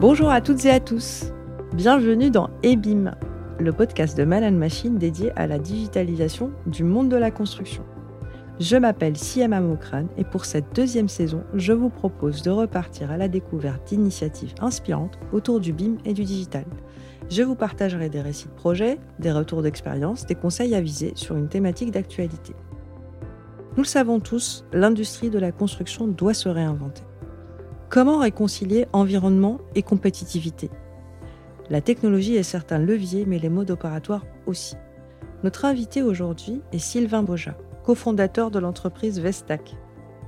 Bonjour à toutes et à tous. Bienvenue dans EBIM, le podcast de Man Machine dédié à la digitalisation du monde de la construction. Je m'appelle Siam Mokran et pour cette deuxième saison, je vous propose de repartir à la découverte d'initiatives inspirantes autour du BIM et du digital. Je vous partagerai des récits de projets, des retours d'expérience, des conseils avisés sur une thématique d'actualité. Nous le savons tous, l'industrie de la construction doit se réinventer. Comment réconcilier environnement et compétitivité? La technologie est certes un levier, mais les modes opératoires aussi. Notre invité aujourd'hui est Sylvain Boja, cofondateur de l'entreprise Vestac,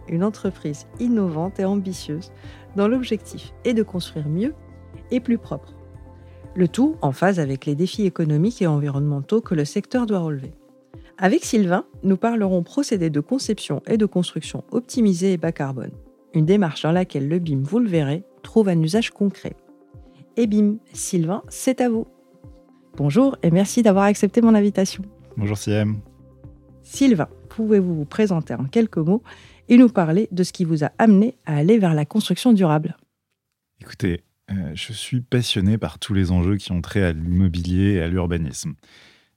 une entreprise innovante et ambitieuse dont l'objectif est de construire mieux et plus propre. Le tout en phase avec les défis économiques et environnementaux que le secteur doit relever. Avec Sylvain, nous parlerons procédés de conception et de construction optimisés et bas carbone. Une démarche dans laquelle le BIM, vous le verrez, trouve un usage concret. Et BIM, Sylvain, c'est à vous. Bonjour et merci d'avoir accepté mon invitation. Bonjour CM. Sylvain, pouvez-vous vous présenter en quelques mots et nous parler de ce qui vous a amené à aller vers la construction durable? Écoutez, euh, je suis passionné par tous les enjeux qui ont trait à l'immobilier et à l'urbanisme.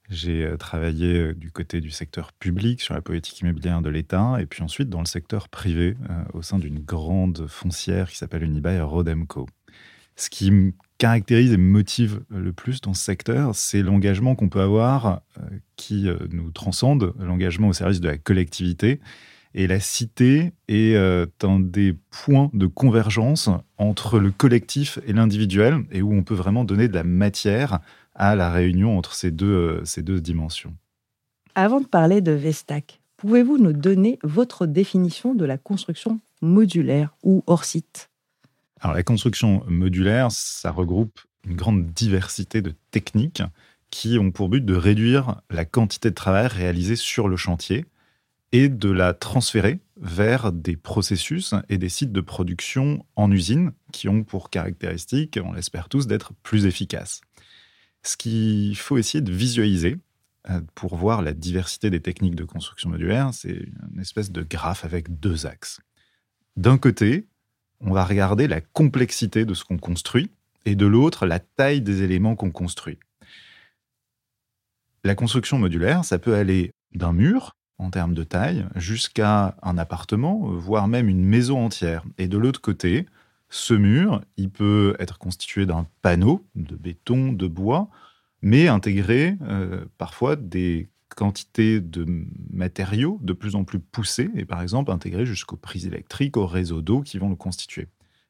J'ai euh, travaillé euh, du côté du secteur public sur la politique immobilière de l'État et puis ensuite dans le secteur privé euh, au sein d'une grande foncière qui s'appelle Unibail Rodemco. Ce qui me caractérise et me motive le plus dans ce secteur, c'est l'engagement qu'on peut avoir qui nous transcende, l'engagement au service de la collectivité. Et la cité est un des points de convergence entre le collectif et l'individuel et où on peut vraiment donner de la matière à la réunion entre ces deux, euh, ces deux dimensions. Avant de parler de Vestac, pouvez-vous nous donner votre définition de la construction modulaire ou hors site? Alors la construction modulaire, ça regroupe une grande diversité de techniques qui ont pour but de réduire la quantité de travail réalisé sur le chantier et de la transférer vers des processus et des sites de production en usine qui ont pour caractéristique, on l'espère tous, d'être plus efficaces. Ce qu'il faut essayer de visualiser euh, pour voir la diversité des techniques de construction modulaire, c'est une espèce de graphe avec deux axes. D'un côté, on va regarder la complexité de ce qu'on construit, et de l'autre, la taille des éléments qu'on construit. La construction modulaire, ça peut aller d'un mur, en termes de taille, jusqu'à un appartement, voire même une maison entière. Et de l'autre côté, ce mur, il peut être constitué d'un panneau de béton, de bois, mais intégrer euh, parfois des quantités de matériaux de plus en plus poussées, et par exemple intégrer jusqu'aux prises électriques, aux réseaux d'eau qui vont le constituer.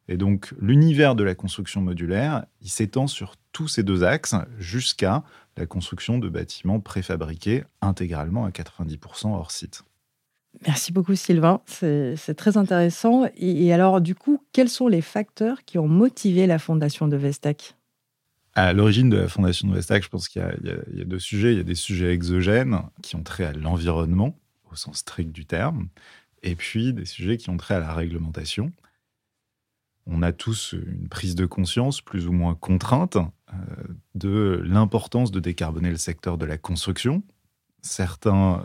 Et donc l'univers de la construction modulaire, il s'étend sur tous ces deux axes jusqu'à la construction de bâtiments préfabriqués intégralement à 90% hors site. Merci beaucoup Sylvain, c'est très intéressant. Et, alors du coup, quels sont les facteurs qui ont motivé la fondation de Vestac? À l'origine de la fondation de Vestac, je pense qu'il y, a deux sujets. Il y a des sujets exogènes qui ont trait à l'environnement, au sens strict du terme, et puis des sujets qui ont trait à la réglementation. On a tous une prise de conscience plus ou moins contrainte euh, de l'importance de décarboner le secteur de la construction, Certains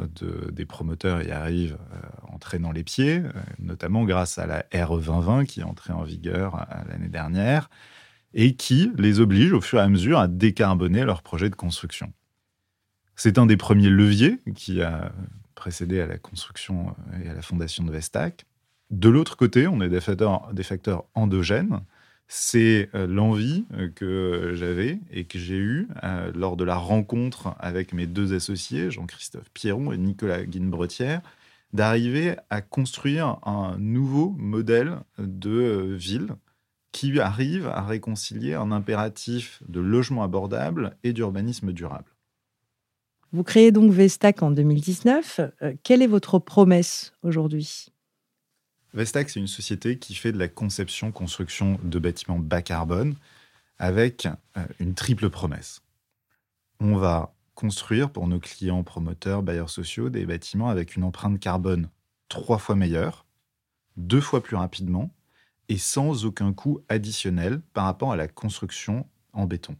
des promoteurs y arrivent euh, en traînant les pieds, euh, notamment grâce à la RE 2020 qui est entrée en vigueur euh, l'année dernière et qui les oblige au fur et à mesure à décarboner leur projet de construction. C'est un des premiers leviers qui a précédé à la construction et à la fondation de Vestac. De l'autre côté, on a des facteurs endogènes c'est euh, l'envie euh, que j'avais et que j'ai eue euh, lors de la rencontre avec mes deux associés, Jean-Christophe Pierron et Nicolas Guinebretière, d'arriver à construire un nouveau modèle de ville qui arrive à réconcilier un impératif de logement abordable et d'urbanisme durable. Vous créez donc Vestac en 2019. quelle est votre promesse aujourd'hui? Vestac, c'est une société qui fait de la conception-construction de bâtiments bas carbone avec euh, une triple promesse. On va construire pour nos clients promoteurs, bailleurs sociaux, des bâtiments avec une empreinte carbone trois fois meilleure, deux fois plus rapidement et sans aucun coût additionnel par rapport à la construction en béton.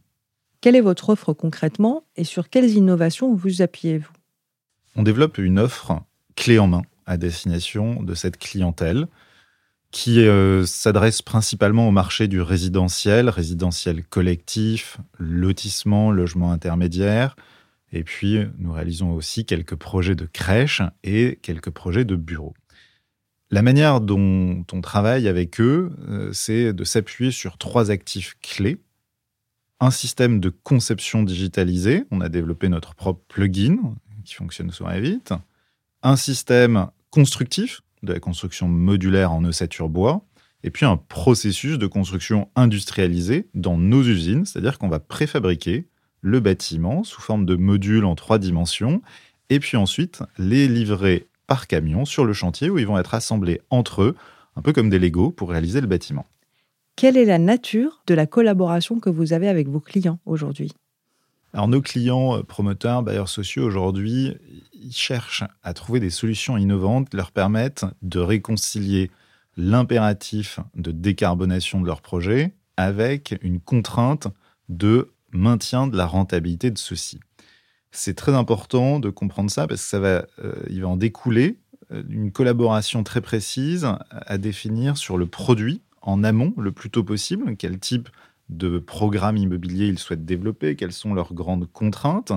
Quelle est votre offre concrètement et sur quelles innovations vous appuyez-vous? On développe une offre clé en main à destination de cette clientèle qui euh, s'adresse principalement au marché du résidentiel, résidentiel collectif, lotissement, logement intermédiaire. Et puis, nous réalisons aussi quelques projets de crèche et quelques projets de bureaux. La manière dont on travaille avec eux, euh, c'est de s'appuyer sur trois actifs clés. Un système de conception digitalisée. On a développé notre propre plugin qui fonctionne sur vite. Un système constructif de la construction modulaire en ossature bois, et puis un processus de construction industrialisé dans nos usines, c'est-à-dire qu'on va préfabriquer le bâtiment sous forme de modules en trois dimensions, et puis ensuite les livrer par camion sur le chantier où ils vont être assemblés entre eux, un peu comme des Legos pour réaliser le bâtiment. Quelle est la nature de la collaboration que vous avez avec vos clients aujourd'hui? Alors nos clients euh, promoteurs, bailleurs sociaux aujourd'hui, ils cherchent à trouver des solutions innovantes qui leur permettent de réconcilier l'impératif de décarbonation de leur projet avec une contrainte de maintien de la rentabilité de ceux-ci. C'est très important de comprendre ça parce que ça va, euh, il en découler euh, une collaboration très précise à définir sur le produit en amont le plus tôt possible, quel type de programmes immobiliers ils souhaitent développer, quelles sont leurs grandes contraintes,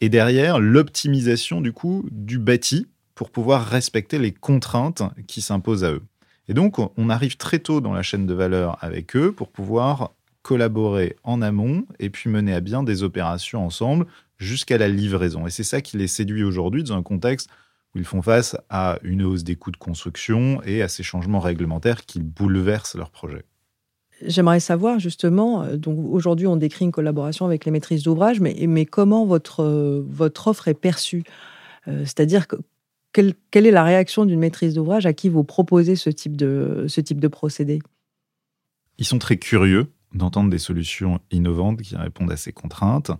et derrière l'optimisation du coup du bâti pour pouvoir respecter les contraintes qui s'imposent à eux. Et donc on arrive très tôt dans la chaîne de valeur avec eux pour pouvoir collaborer en amont et puis mener à bien des opérations ensemble jusqu'à la livraison. Et c'est ça qui les séduit aujourd'hui dans un contexte où ils font face à une hausse des coûts de construction et à ces changements réglementaires qui bouleversent leurs projets. J'aimerais savoir justement, euh, donc aujourd'hui on décrit une collaboration avec les maîtrises d'ouvrage, mais, mais comment votre, euh, votre offre est perçue? Euh, C'est-à-dire que quelle, quelle, est la réaction d'une maîtrise d'ouvrage à qui vous proposez ce type de, ce type de procédé? Ils sont très curieux d'entendre des solutions innovantes qui répondent à ces contraintes.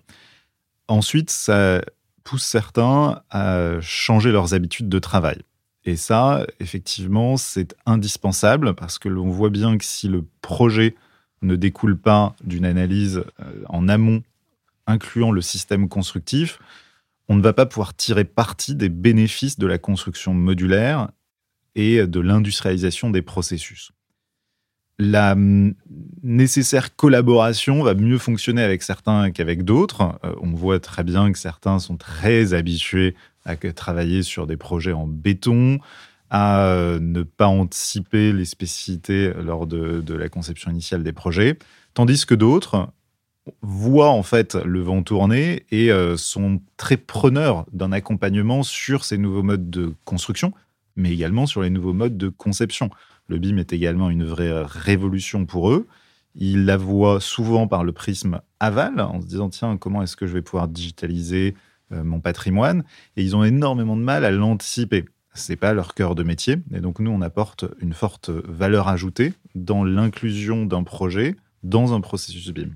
Ensuite, ça pousse certains à changer leurs habitudes de travail. Et ça, effectivement, c'est indispensable parce que l'on voit bien que si le projet ne découle pas d'une analyse euh, en amont incluant le système constructif, on ne va pas pouvoir tirer parti des bénéfices de la construction modulaire et de l'industrialisation des processus. La nécessaire collaboration va mieux fonctionner avec certains qu'avec d'autres. Euh, on voit très bien que certains sont très habitués à travailler sur des projets en béton, à euh, ne pas anticiper les spécificités lors de, la conception initiale des projets, tandis que d'autres voient en fait le vent tourner et euh, sont très preneurs d'un accompagnement sur ces nouveaux modes de construction, mais également sur les nouveaux modes de conception. Le BIM est également une vraie révolution pour eux. Ils la voient souvent par le prisme aval, en se disant tiens, comment est-ce que je vais pouvoir digitaliser euh, mon patrimoine, et ils ont énormément de mal à l'anticiper. C'est pas leur cœur de métier, et donc nous on apporte une forte valeur ajoutée dans l'inclusion d'un projet dans un processus BIM.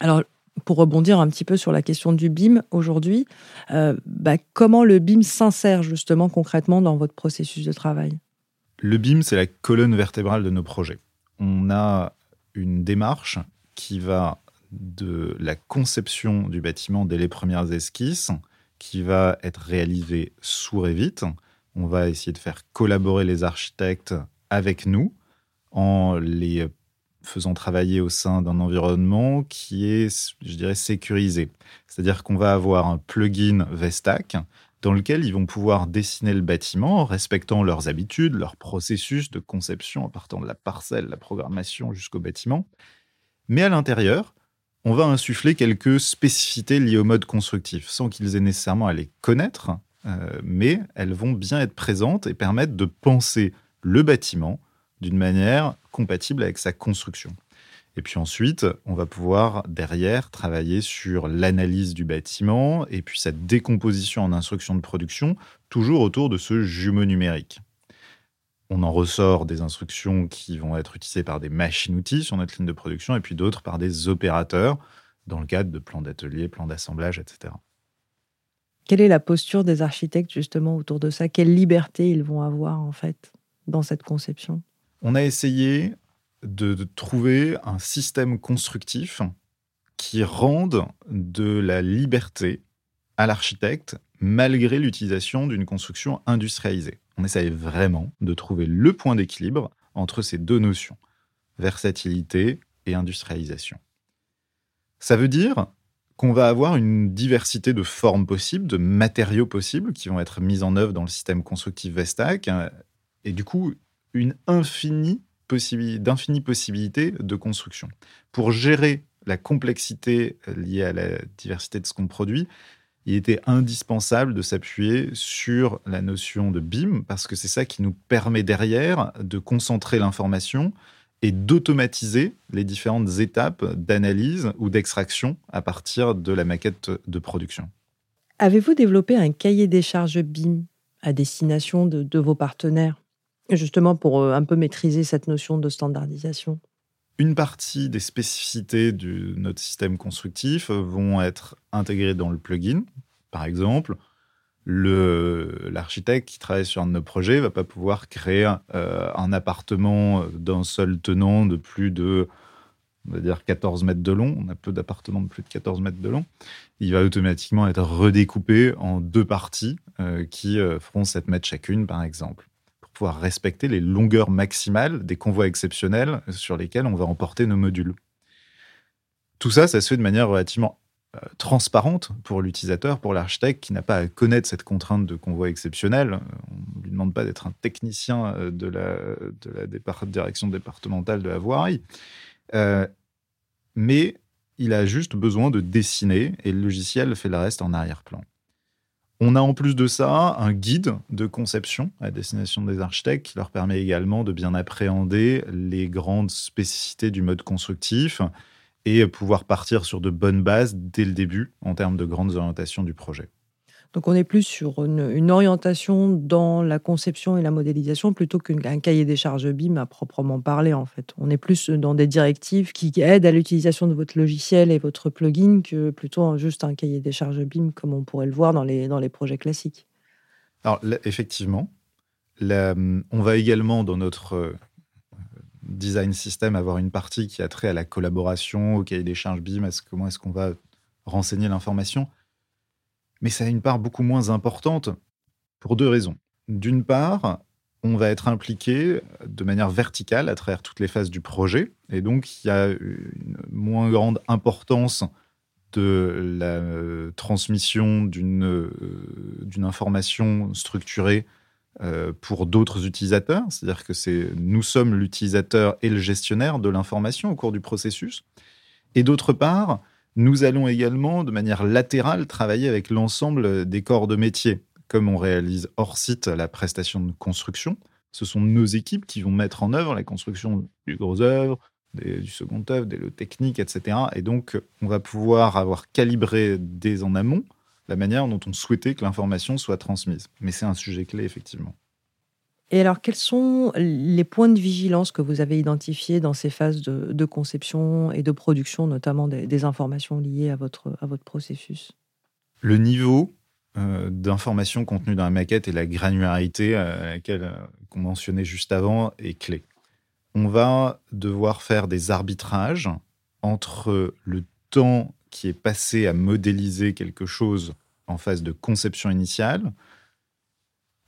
Alors pour rebondir un petit peu sur la question du BIM aujourd'hui, euh, bah, comment le BIM s'insère justement concrètement dans votre processus de travail? Le BIM, c'est la colonne vertébrale de nos projets. On a une démarche qui va de la conception du bâtiment dès les premières esquisses, qui va être réalisée sous Revit. On va essayer de faire collaborer les architectes avec nous en les faisant travailler au sein d'un environnement qui est, je dirais, sécurisé. C'est-à-dire qu'on va avoir un plugin Vestac dans lequel ils vont pouvoir dessiner le bâtiment en respectant leurs habitudes, leur processus de conception en partant de la parcelle, la programmation jusqu'au bâtiment. Mais à l'intérieur, on va insuffler quelques spécificités liées au mode constructif, sans qu'ils aient nécessairement à les connaître, euh, mais elles vont bien être présentes et permettre de penser le bâtiment d'une manière compatible avec sa construction. Et puis ensuite, on va pouvoir derrière travailler sur l'analyse du bâtiment et puis sa décomposition en instructions de production, toujours autour de ce jumeau numérique. On en ressort des instructions qui vont être utilisées par des machines-outils sur notre ligne de production et puis d'autres par des opérateurs dans le cadre de plans d'atelier, plans d'assemblage, etc. Quelle est la posture des architectes justement autour de ça? Quelle liberté ils vont avoir en fait dans cette conception? On a essayé de, trouver un système constructif qui rende de la liberté à l'architecte malgré l'utilisation d'une construction industrialisée on essaye vraiment de trouver le point d'équilibre entre ces deux notions, versatilité et industrialisation. Ça veut dire qu'on va avoir une diversité de formes possibles, de matériaux possibles qui vont être mis en œuvre dans le système constructif Vestac, hein, et du coup, une infinie d'infinies possibilités de construction. Pour gérer la complexité liée à la diversité de ce qu'on produit, il était indispensable de s'appuyer sur la notion de BIM, parce que c'est ça qui nous permet derrière de concentrer l'information et d'automatiser les différentes étapes d'analyse ou d'extraction à partir de la maquette de production. Avez-vous développé un cahier des charges BIM à destination de, vos partenaires, justement pour euh, un peu maîtriser cette notion de standardisation une partie des spécificités de notre système constructif vont être intégrées dans le plugin. Par exemple, l'architecte qui travaille sur un de nos projets va pas pouvoir créer euh, un appartement d'un seul tenant de plus de on va dire 14 mètres de long. On a peu d'appartements de plus de 14 mètres de long. Il va automatiquement être redécoupé en deux parties euh, qui euh, feront 7 mètres chacune, par exemple, pouvoir respecter les longueurs maximales des convois exceptionnels sur lesquels on va emporter nos modules. Tout ça, ça se fait de manière relativement euh, transparente pour l'utilisateur, pour l'architecte qui n'a pas à connaître cette contrainte de convoi exceptionnel. On ne lui demande pas d'être un technicien euh, de la, direction départementale de la voirie. Euh, mais il a juste besoin de dessiner et le logiciel fait le reste en arrière-plan. On a en plus de ça un guide de conception à destination des architectes qui leur permet également de bien appréhender les grandes spécificités du mode constructif, et pouvoir partir sur de bonnes bases dès le début en termes de grandes orientations du projet. Donc on est plus sur une, orientation dans la conception et la modélisation plutôt qu'un cahier des charges BIM à proprement parler en fait. On est plus dans des directives qui aident à l'utilisation de votre logiciel et votre plugin que plutôt juste un cahier des charges BIM comme on pourrait le voir dans les, dans les projets classiques. Alors effectivement, on va également dans notre design system avoir une partie qui a trait à la collaboration, au cahier des charges BIM, comment est-ce qu'on va renseigner l'information. Mais ça a une part beaucoup moins importante pour deux raisons. D'une part, on va être impliqué de manière verticale à travers toutes les phases du projet, et donc il y a une moins grande importance de la euh, transmission d'une euh, d'une information structurée euh, pour d'autres utilisateurs, c'est-à-dire que c'est nous sommes l'utilisateur et le gestionnaire de l'information au cours du processus. Et d'autre part, nous allons également de manière latérale travailler avec l'ensemble des corps de métier. Comme on réalise hors site la prestation de construction, ce sont nos équipes qui vont mettre en œuvre la construction du gros œuvre, du second œuvre, des lots techniques, etc. Et donc, on va pouvoir avoir calibré dès en amont la manière dont on souhaitait que l'information soit transmise. Mais c'est un sujet clé, effectivement. Et alors, quels sont les points de vigilance que vous avez identifiés dans ces phases de, conception et de production, notamment des, informations liées à votre, à votre processus? Le niveau euh, d'informations contenues dans la maquette et la granularité à laquelle euh, qu'on mentionnait juste avant est clé. On va devoir faire des arbitrages entre le temps qui est passé à modéliser quelque chose en phase de conception initiale,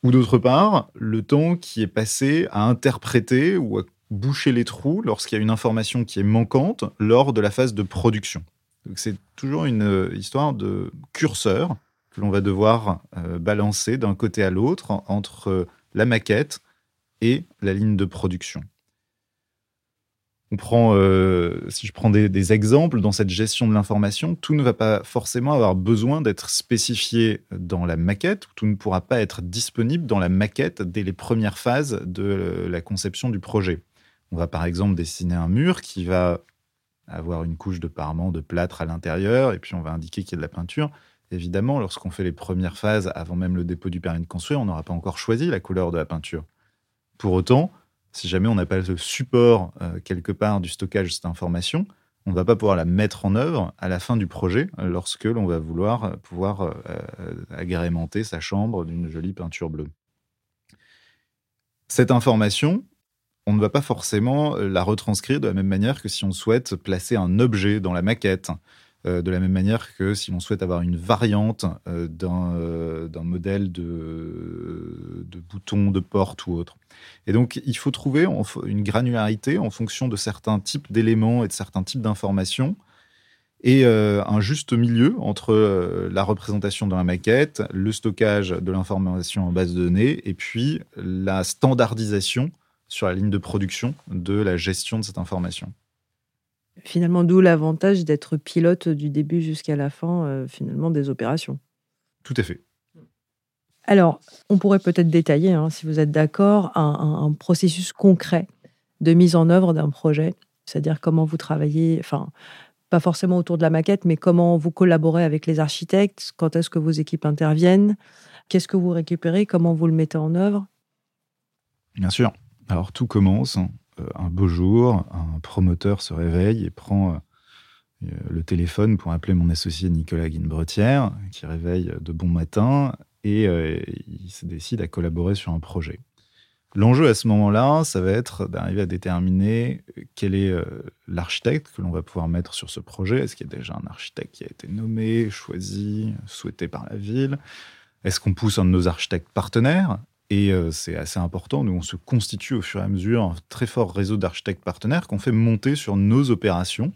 ou d'autre part, le temps qui est passé à interpréter ou à boucher les trous lorsqu'il y a une information qui est manquante lors de la phase de production. C'est toujours une euh, histoire de curseur que l'on va devoir euh, balancer d'un côté à l'autre entre euh, la maquette et la ligne de production on euh, si je prends des, exemples dans cette gestion de l'information, tout ne va pas forcément avoir besoin d'être spécifié dans la maquette, tout ne pourra pas être disponible dans la maquette dès les premières phases de la conception du projet. On va par exemple dessiner un mur qui va avoir une couche de parement de plâtre à l'intérieur, et puis on va indiquer qu'il y a de la peinture. Évidemment, lorsqu'on fait les premières phases avant même le dépôt du permis de construire, on n'aura pas encore choisi la couleur de la peinture. Pour autant, si jamais on n'a pas le support euh, quelque part du stockage de cette information, on ne va pas pouvoir la mettre en œuvre à la fin du projet lorsque l'on va vouloir euh, pouvoir euh, agrémenter sa chambre d'une jolie peinture bleue. Cette information, on ne va pas forcément la retranscrire de la même manière que si on souhaite placer un objet dans la maquette. Euh, de la même manière que si l'on souhaite avoir une variante euh, d'un modèle de bouton, de porte ou autre. Et donc, il faut trouver une granularité en fonction de certains types d'éléments et de certains types d'informations et un juste milieu entre la représentation dans la maquette, le stockage de l'information en base de données et puis la standardisation sur la ligne de production de la gestion de cette information. Finalement, d'où l'avantage d'être pilote du début jusqu'à la fin, euh, finalement, des opérations. Tout à fait. Alors, on pourrait peut-être détailler, hein, si vous êtes d'accord, un, processus concret de mise en œuvre d'un projet, c'est-à-dire comment vous travaillez, enfin, pas forcément autour de la maquette, mais comment vous collaborez avec les architectes, quand est-ce que vos équipes interviennent, qu'est-ce que vous récupérez, comment vous le mettez en œuvre. Bien sûr. Alors tout commence un beau jour, un promoteur se réveille et prend euh, le téléphone pour appeler mon associé Nicolas Guinbretière, qui réveille de bon matin et euh, il se décide à collaborer sur un projet. L'enjeu à ce moment-là, ça va être d'arriver à déterminer quel est l'architecte que l'on va pouvoir mettre sur ce projet. Est-ce qu'il y a déjà un architecte qui a été nommé, choisi, souhaité par la ville? Est-ce qu'on pousse un de nos architectes partenaires? Et euh, c'est assez important. Nous, on se constitue au fur et à mesure un très fort réseau d'architectes partenaires qu'on fait monter sur nos opérations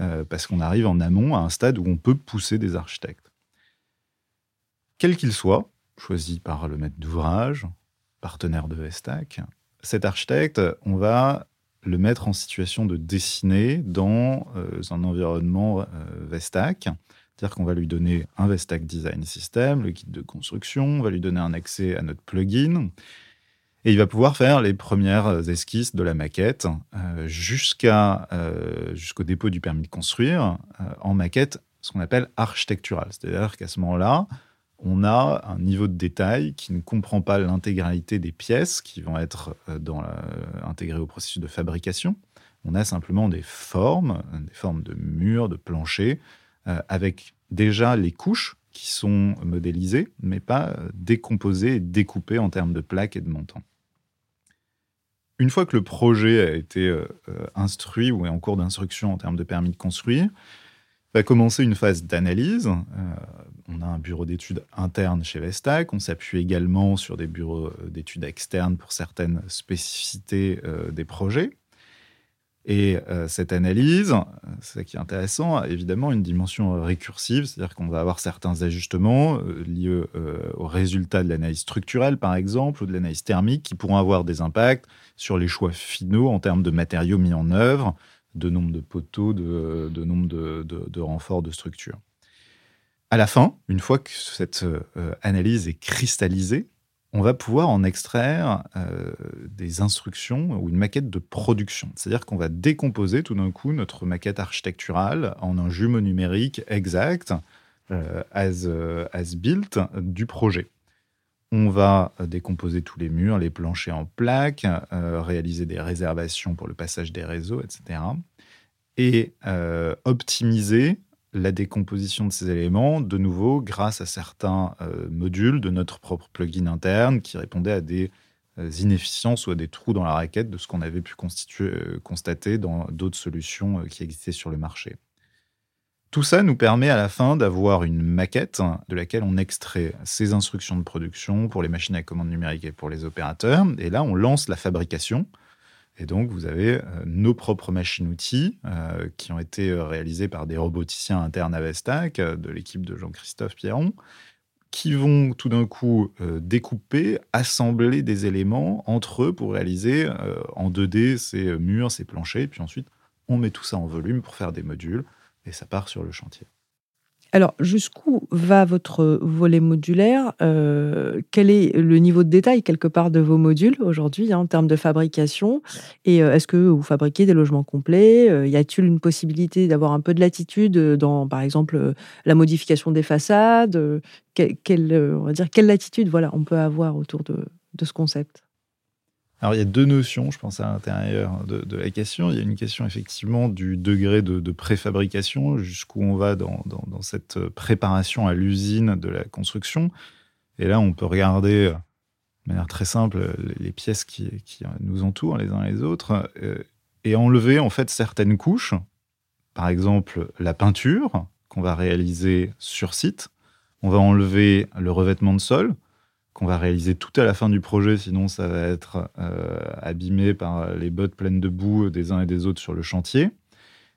euh, parce qu'on arrive en amont à un stade où on peut pousser des architectes. Quel qu'il soit, choisi par le maître d'ouvrage, partenaire de Vestac, cet architecte, on va le mettre en situation de dessiner dans euh, un environnement Vestac c'est-à-dire qu'on va lui donner un Vestac Design System, le kit de construction, on va lui donner un accès à notre plugin, et il va pouvoir faire les premières esquisses de la maquette euh, euh, jusqu'au dépôt du permis de construire euh, en maquette, ce qu'on appelle architecturale. C'est-à-dire qu'à ce moment-là, on a un niveau de détail qui ne comprend pas l'intégralité des pièces qui vont être intégrées au processus de fabrication. On a simplement des formes, des formes de murs, de planchers, avec déjà les couches qui sont modélisées, mais pas euh, décomposées et découpées en termes de plaques et de montants. Une fois que le projet a été euh, instruit ou est en cours d'instruction en termes de permis de construire, va commencer une phase d'analyse. on a un bureau d'études interne chez Vestac. On s'appuie également sur des bureaux d'études externes pour certaines spécificités des projets. Et euh, cette analyse, c'est ça qui est intéressant, a évidemment une dimension récursive, c'est-à-dire qu'on va avoir certains ajustements euh, liés euh, aux résultats de l'analyse structurelle, par exemple, ou de l'analyse thermique, qui pourront avoir des impacts sur les choix finaux en termes de matériaux mis en œuvre, de nombre de poteaux, de, nombre de, de, renforts de structure. À la fin, une fois que cette analyse est cristallisée, on va pouvoir en extraire euh, des instructions ou une maquette de production. C'est-à-dire qu'on va décomposer tout d'un coup notre maquette architecturale en un jumeau numérique exact, euh, as, euh, as built, du projet. On va décomposer tous les murs, les planchers en plaques, réaliser des réservations pour le passage des réseaux, etc. Et optimiser la décomposition de ces éléments, de nouveau, grâce à certains euh, modules de notre propre plugin interne qui répondaient à des euh, inefficiences ou à des trous dans la raquette de ce qu'on avait pu euh, constater dans d'autres solutions qui existaient sur le marché. Tout ça nous permet à la fin d'avoir une maquette de laquelle on extrait ces instructions de production pour les machines à commande numérique et pour les opérateurs. Et là, on lance la fabrication et donc, vous avez euh, nos propres machines-outils euh, qui ont été euh, réalisées par des roboticiens internes à Vestac, de l'équipe de Jean-Christophe Pierron, qui vont tout d'un coup découper, assembler des éléments entre eux pour réaliser en 2D ces murs, ces planchers. Et puis ensuite, on met tout ça en volume pour faire des modules et ça part sur le chantier. Alors, jusqu'où va votre volet modulaire euh, Quel est le niveau de détail, quelque part, de vos modules aujourd'hui hein, en termes de fabrication? Et euh, est-ce que vous fabriquez des logements complets? Euh, Y a-t-il une possibilité d'avoir un peu de latitude dans, par exemple, la modification des façades? Quelle, on latitude voilà, on peut avoir autour de ce concept? Alors, il y a deux notions, je pense, à l'intérieur de, la question. Il y a une question, effectivement, du degré de, préfabrication, jusqu'où on va dans, cette préparation à l'usine de la construction. Et là, on peut regarder, de manière très simple, les pièces qui, nous entourent les uns les autres, euh, et enlever, en fait, certaines couches. Par exemple, la peinture, qu'on va réaliser sur site. On va enlever le revêtement de sol qu'on va réaliser tout à la fin du projet, sinon ça va être euh, abîmé par les bottes pleines de boue des uns et des autres sur le chantier.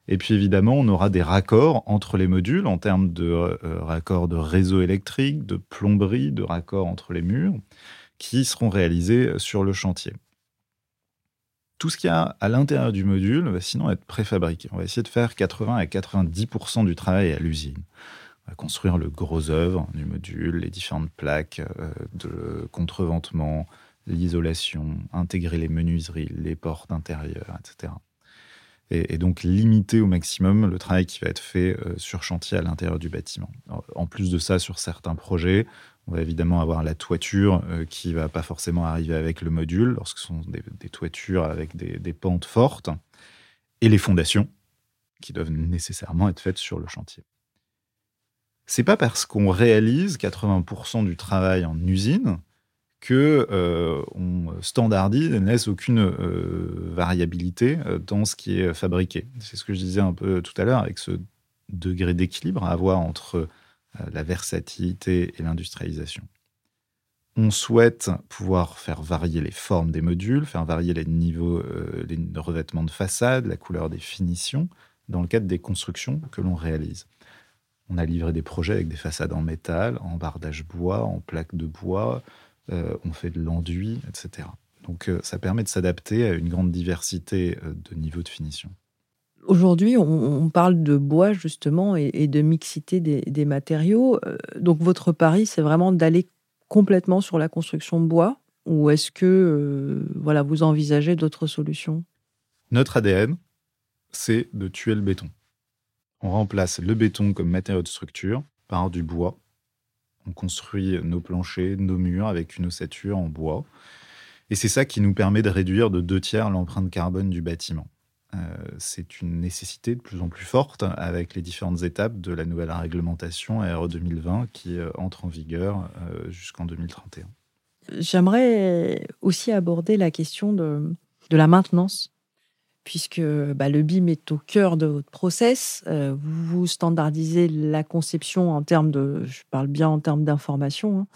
Et puis évidemment, on aura des raccords entre les modules en termes de euh, raccords de réseau électrique, de plomberie, de raccords entre les murs, qui seront réalisés sur le chantier. Tout ce qu'il y a à l'intérieur du module va sinon être préfabriqué. On va essayer de faire 80 à 90% du travail à l'usine construire le gros œuvre du module, les différentes plaques euh, de contreventement, l'isolation, intégrer les menuiseries, les portes intérieures, etc. Et, donc limiter au maximum le travail qui va être fait euh, sur chantier à l'intérieur du bâtiment. En plus de ça, sur certains projets, on va évidemment avoir la toiture euh, qui va pas forcément arriver avec le module, lorsque ce sont des, toitures avec des pentes fortes, et les fondations qui doivent nécessairement être faites sur le chantier c'est pas parce qu'on réalise 80% du travail en usine que euh, on standardise et ne laisse aucune euh, variabilité euh, dans ce qui est fabriqué. C'est ce que je disais un peu tout à l'heure avec ce degré d'équilibre à avoir entre la versatilité et l'industrialisation. On souhaite pouvoir faire varier les formes des modules, faire varier les niveaux, les revêtements de façade, la couleur des finitions, dans le cadre des constructions que l'on réalise. On a livré des projets avec des façades en métal, en bardage bois, en plaques de bois, euh, on fait de l'enduit, etc. Donc euh, ça permet de s'adapter à une grande diversité euh, de niveaux de finition. Aujourd'hui, on, parle de bois justement et, de mixité des, matériaux. Donc votre pari, c'est vraiment d'aller complètement sur la construction bois ou est-ce que voilà, vous envisagez d'autres solutions? Notre ADN, c'est de tuer le béton. On remplace le béton comme matériau de structure par du bois. On construit nos planchers, nos murs avec une ossature en bois. Et c'est ça qui nous permet de réduire de deux tiers l'empreinte carbone du bâtiment. Euh, c'est une nécessité de plus en plus forte avec les différentes étapes de la nouvelle réglementation RE 2020 qui euh, entre en vigueur euh, jusqu'en 2031. J'aimerais aussi aborder la question de la maintenance puisque bah, le BIM est au cœur de votre process. Euh, vous standardisez la conception en termes de, je parle bien en termes d'informations, hein,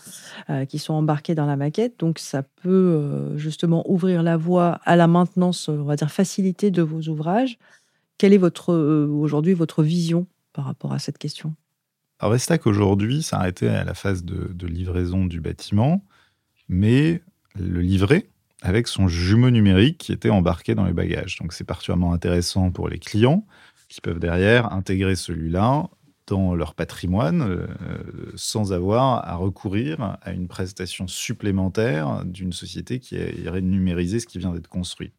euh, qui sont embarquées dans la maquette. Donc, ça peut euh, justement ouvrir la voie à la maintenance, on va dire, facilité de vos ouvrages. Quelle est votre, aujourd'hui votre vision par rapport à cette question? Alors, Vestac aujourd'hui s'arrêtait à la phase de, de livraison du bâtiment, mais le livret, avec son jumeau numérique qui était embarqué dans les bagages. Donc c'est particulièrement intéressant pour les clients qui peuvent derrière intégrer celui-là dans leur patrimoine euh, sans avoir à recourir à une prestation supplémentaire d'une société qui irait numériser ce qui vient d'être construit.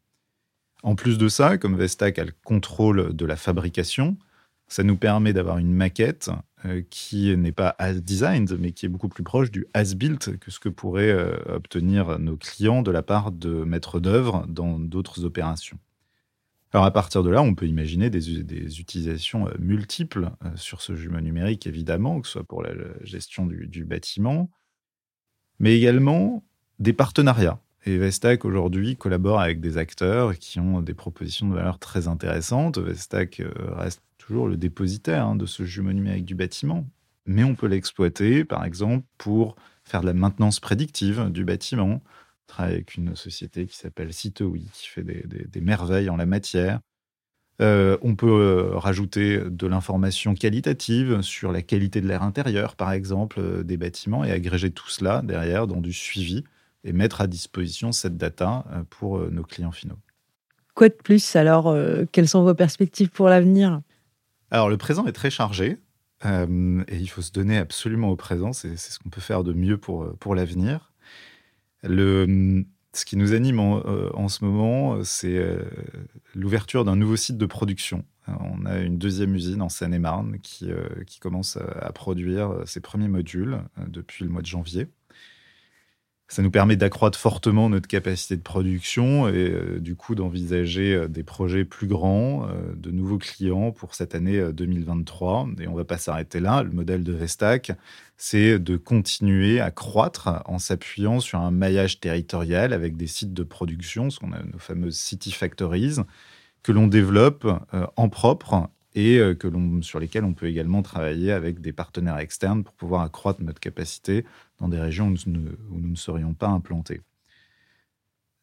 En plus de ça, comme Vestac a le contrôle de la fabrication, ça nous permet d'avoir une maquette euh, qui n'est pas as-designed, mais qui est beaucoup plus proche du as-built que ce que pourraient euh, obtenir nos clients de la part de maîtres d'œuvre dans d'autres opérations. Alors à partir de là, on peut imaginer des, utilisations euh, multiples sur ce jumeau numérique, évidemment, que ce soit pour la gestion du, du bâtiment, mais également des partenariats. Et Vestac aujourd'hui collabore avec des acteurs qui ont des propositions de valeur très intéressantes. Vestac reste toujours le dépositaire hein, de ce jumeau numérique du bâtiment. Mais on peut l'exploiter, par exemple, pour faire de la maintenance prédictive du bâtiment. On travaille avec une société qui s'appelle Citowi, qui fait des, merveilles en la matière. Euh, on peut euh, rajouter de l'information qualitative sur la qualité de l'air intérieur, par exemple, euh, des bâtiments, et agréger tout cela derrière dans du suivi et mettre à disposition cette data pour nos clients finaux. Quoi de plus alors Quelles sont vos perspectives pour l'avenir? Alors, le présent est très chargé. Euh, et il faut se donner absolument au présent. C'est ce qu'on peut faire de mieux pour, pour l'avenir. Le, ce qui nous anime en, euh, ce moment, c'est euh, l'ouverture d'un nouveau site de production. On a une deuxième usine en Seine-et-Marne qui, qui commence à, produire ses premiers modules depuis le mois de janvier. Ça nous permet d'accroître fortement notre capacité de production et euh, du coup d'envisager euh, des projets plus grands, euh, de nouveaux clients pour cette année 2023. Et on ne va pas s'arrêter là. Le modèle de Vestac, c'est de continuer à croître en s'appuyant sur un maillage territorial avec des sites de production, ce qu'on a nos fameuses City Factories, que l'on développe en propre et euh, que sur lesquels on peut également travailler avec des partenaires externes pour pouvoir accroître notre capacité dans des régions où nous ne serions pas implantés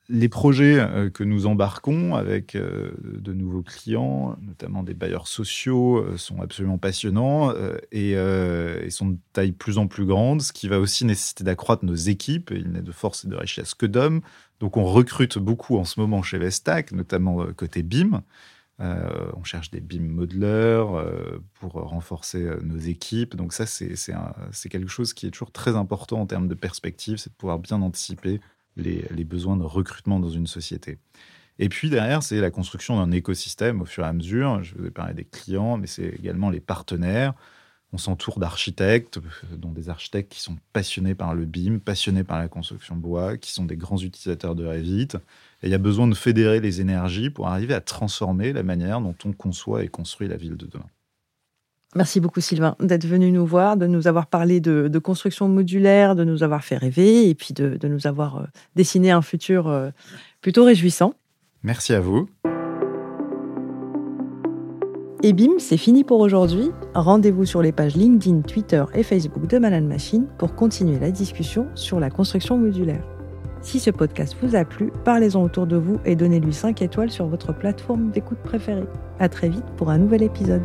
les projets euh, que nous embarquons avec euh, de nouveaux clients, notamment des bailleurs sociaux, sont absolument passionnants et, sont de taille plus en plus grande, ce qui va aussi nécessiter d'accroître nos équipes. Il n'est de force et de richesse que d'hommes. Donc on recrute beaucoup en ce moment chez Vestac, notamment côté BIM. On cherche des BIM modelers pour renforcer nos équipes. Donc ça, c'est quelque chose qui est toujours très important en termes de perspective, c'est de pouvoir bien anticiper les, besoins de recrutement dans une société. Et puis derrière, c'est la construction d'un écosystème au fur et à mesure. Je vous ai parlé des clients, mais c'est également les partenaires. On s'entoure d'architectes, dont des architectes qui sont passionnés par le BIM, passionnés par la construction bois, qui sont des grands utilisateurs de Revit. Et il y a besoin de fédérer les énergies pour arriver à transformer la manière dont on conçoit et construit la ville de demain. Merci beaucoup Sylvain d'être venu nous voir, de nous avoir parlé de, construction modulaire, de nous avoir fait rêver et puis de, nous avoir euh, dessiné un futur euh, plutôt réjouissant. Merci à vous. Et bim, c'est fini pour aujourd'hui. Rendez-vous sur les pages LinkedIn, Twitter et Facebook de Manan Machine pour continuer la discussion sur la construction modulaire. Si ce podcast vous a plu, parlez-en autour de vous et donnez-lui 5 étoiles sur votre plateforme d'écoute préférée. À très vite pour un nouvel épisode.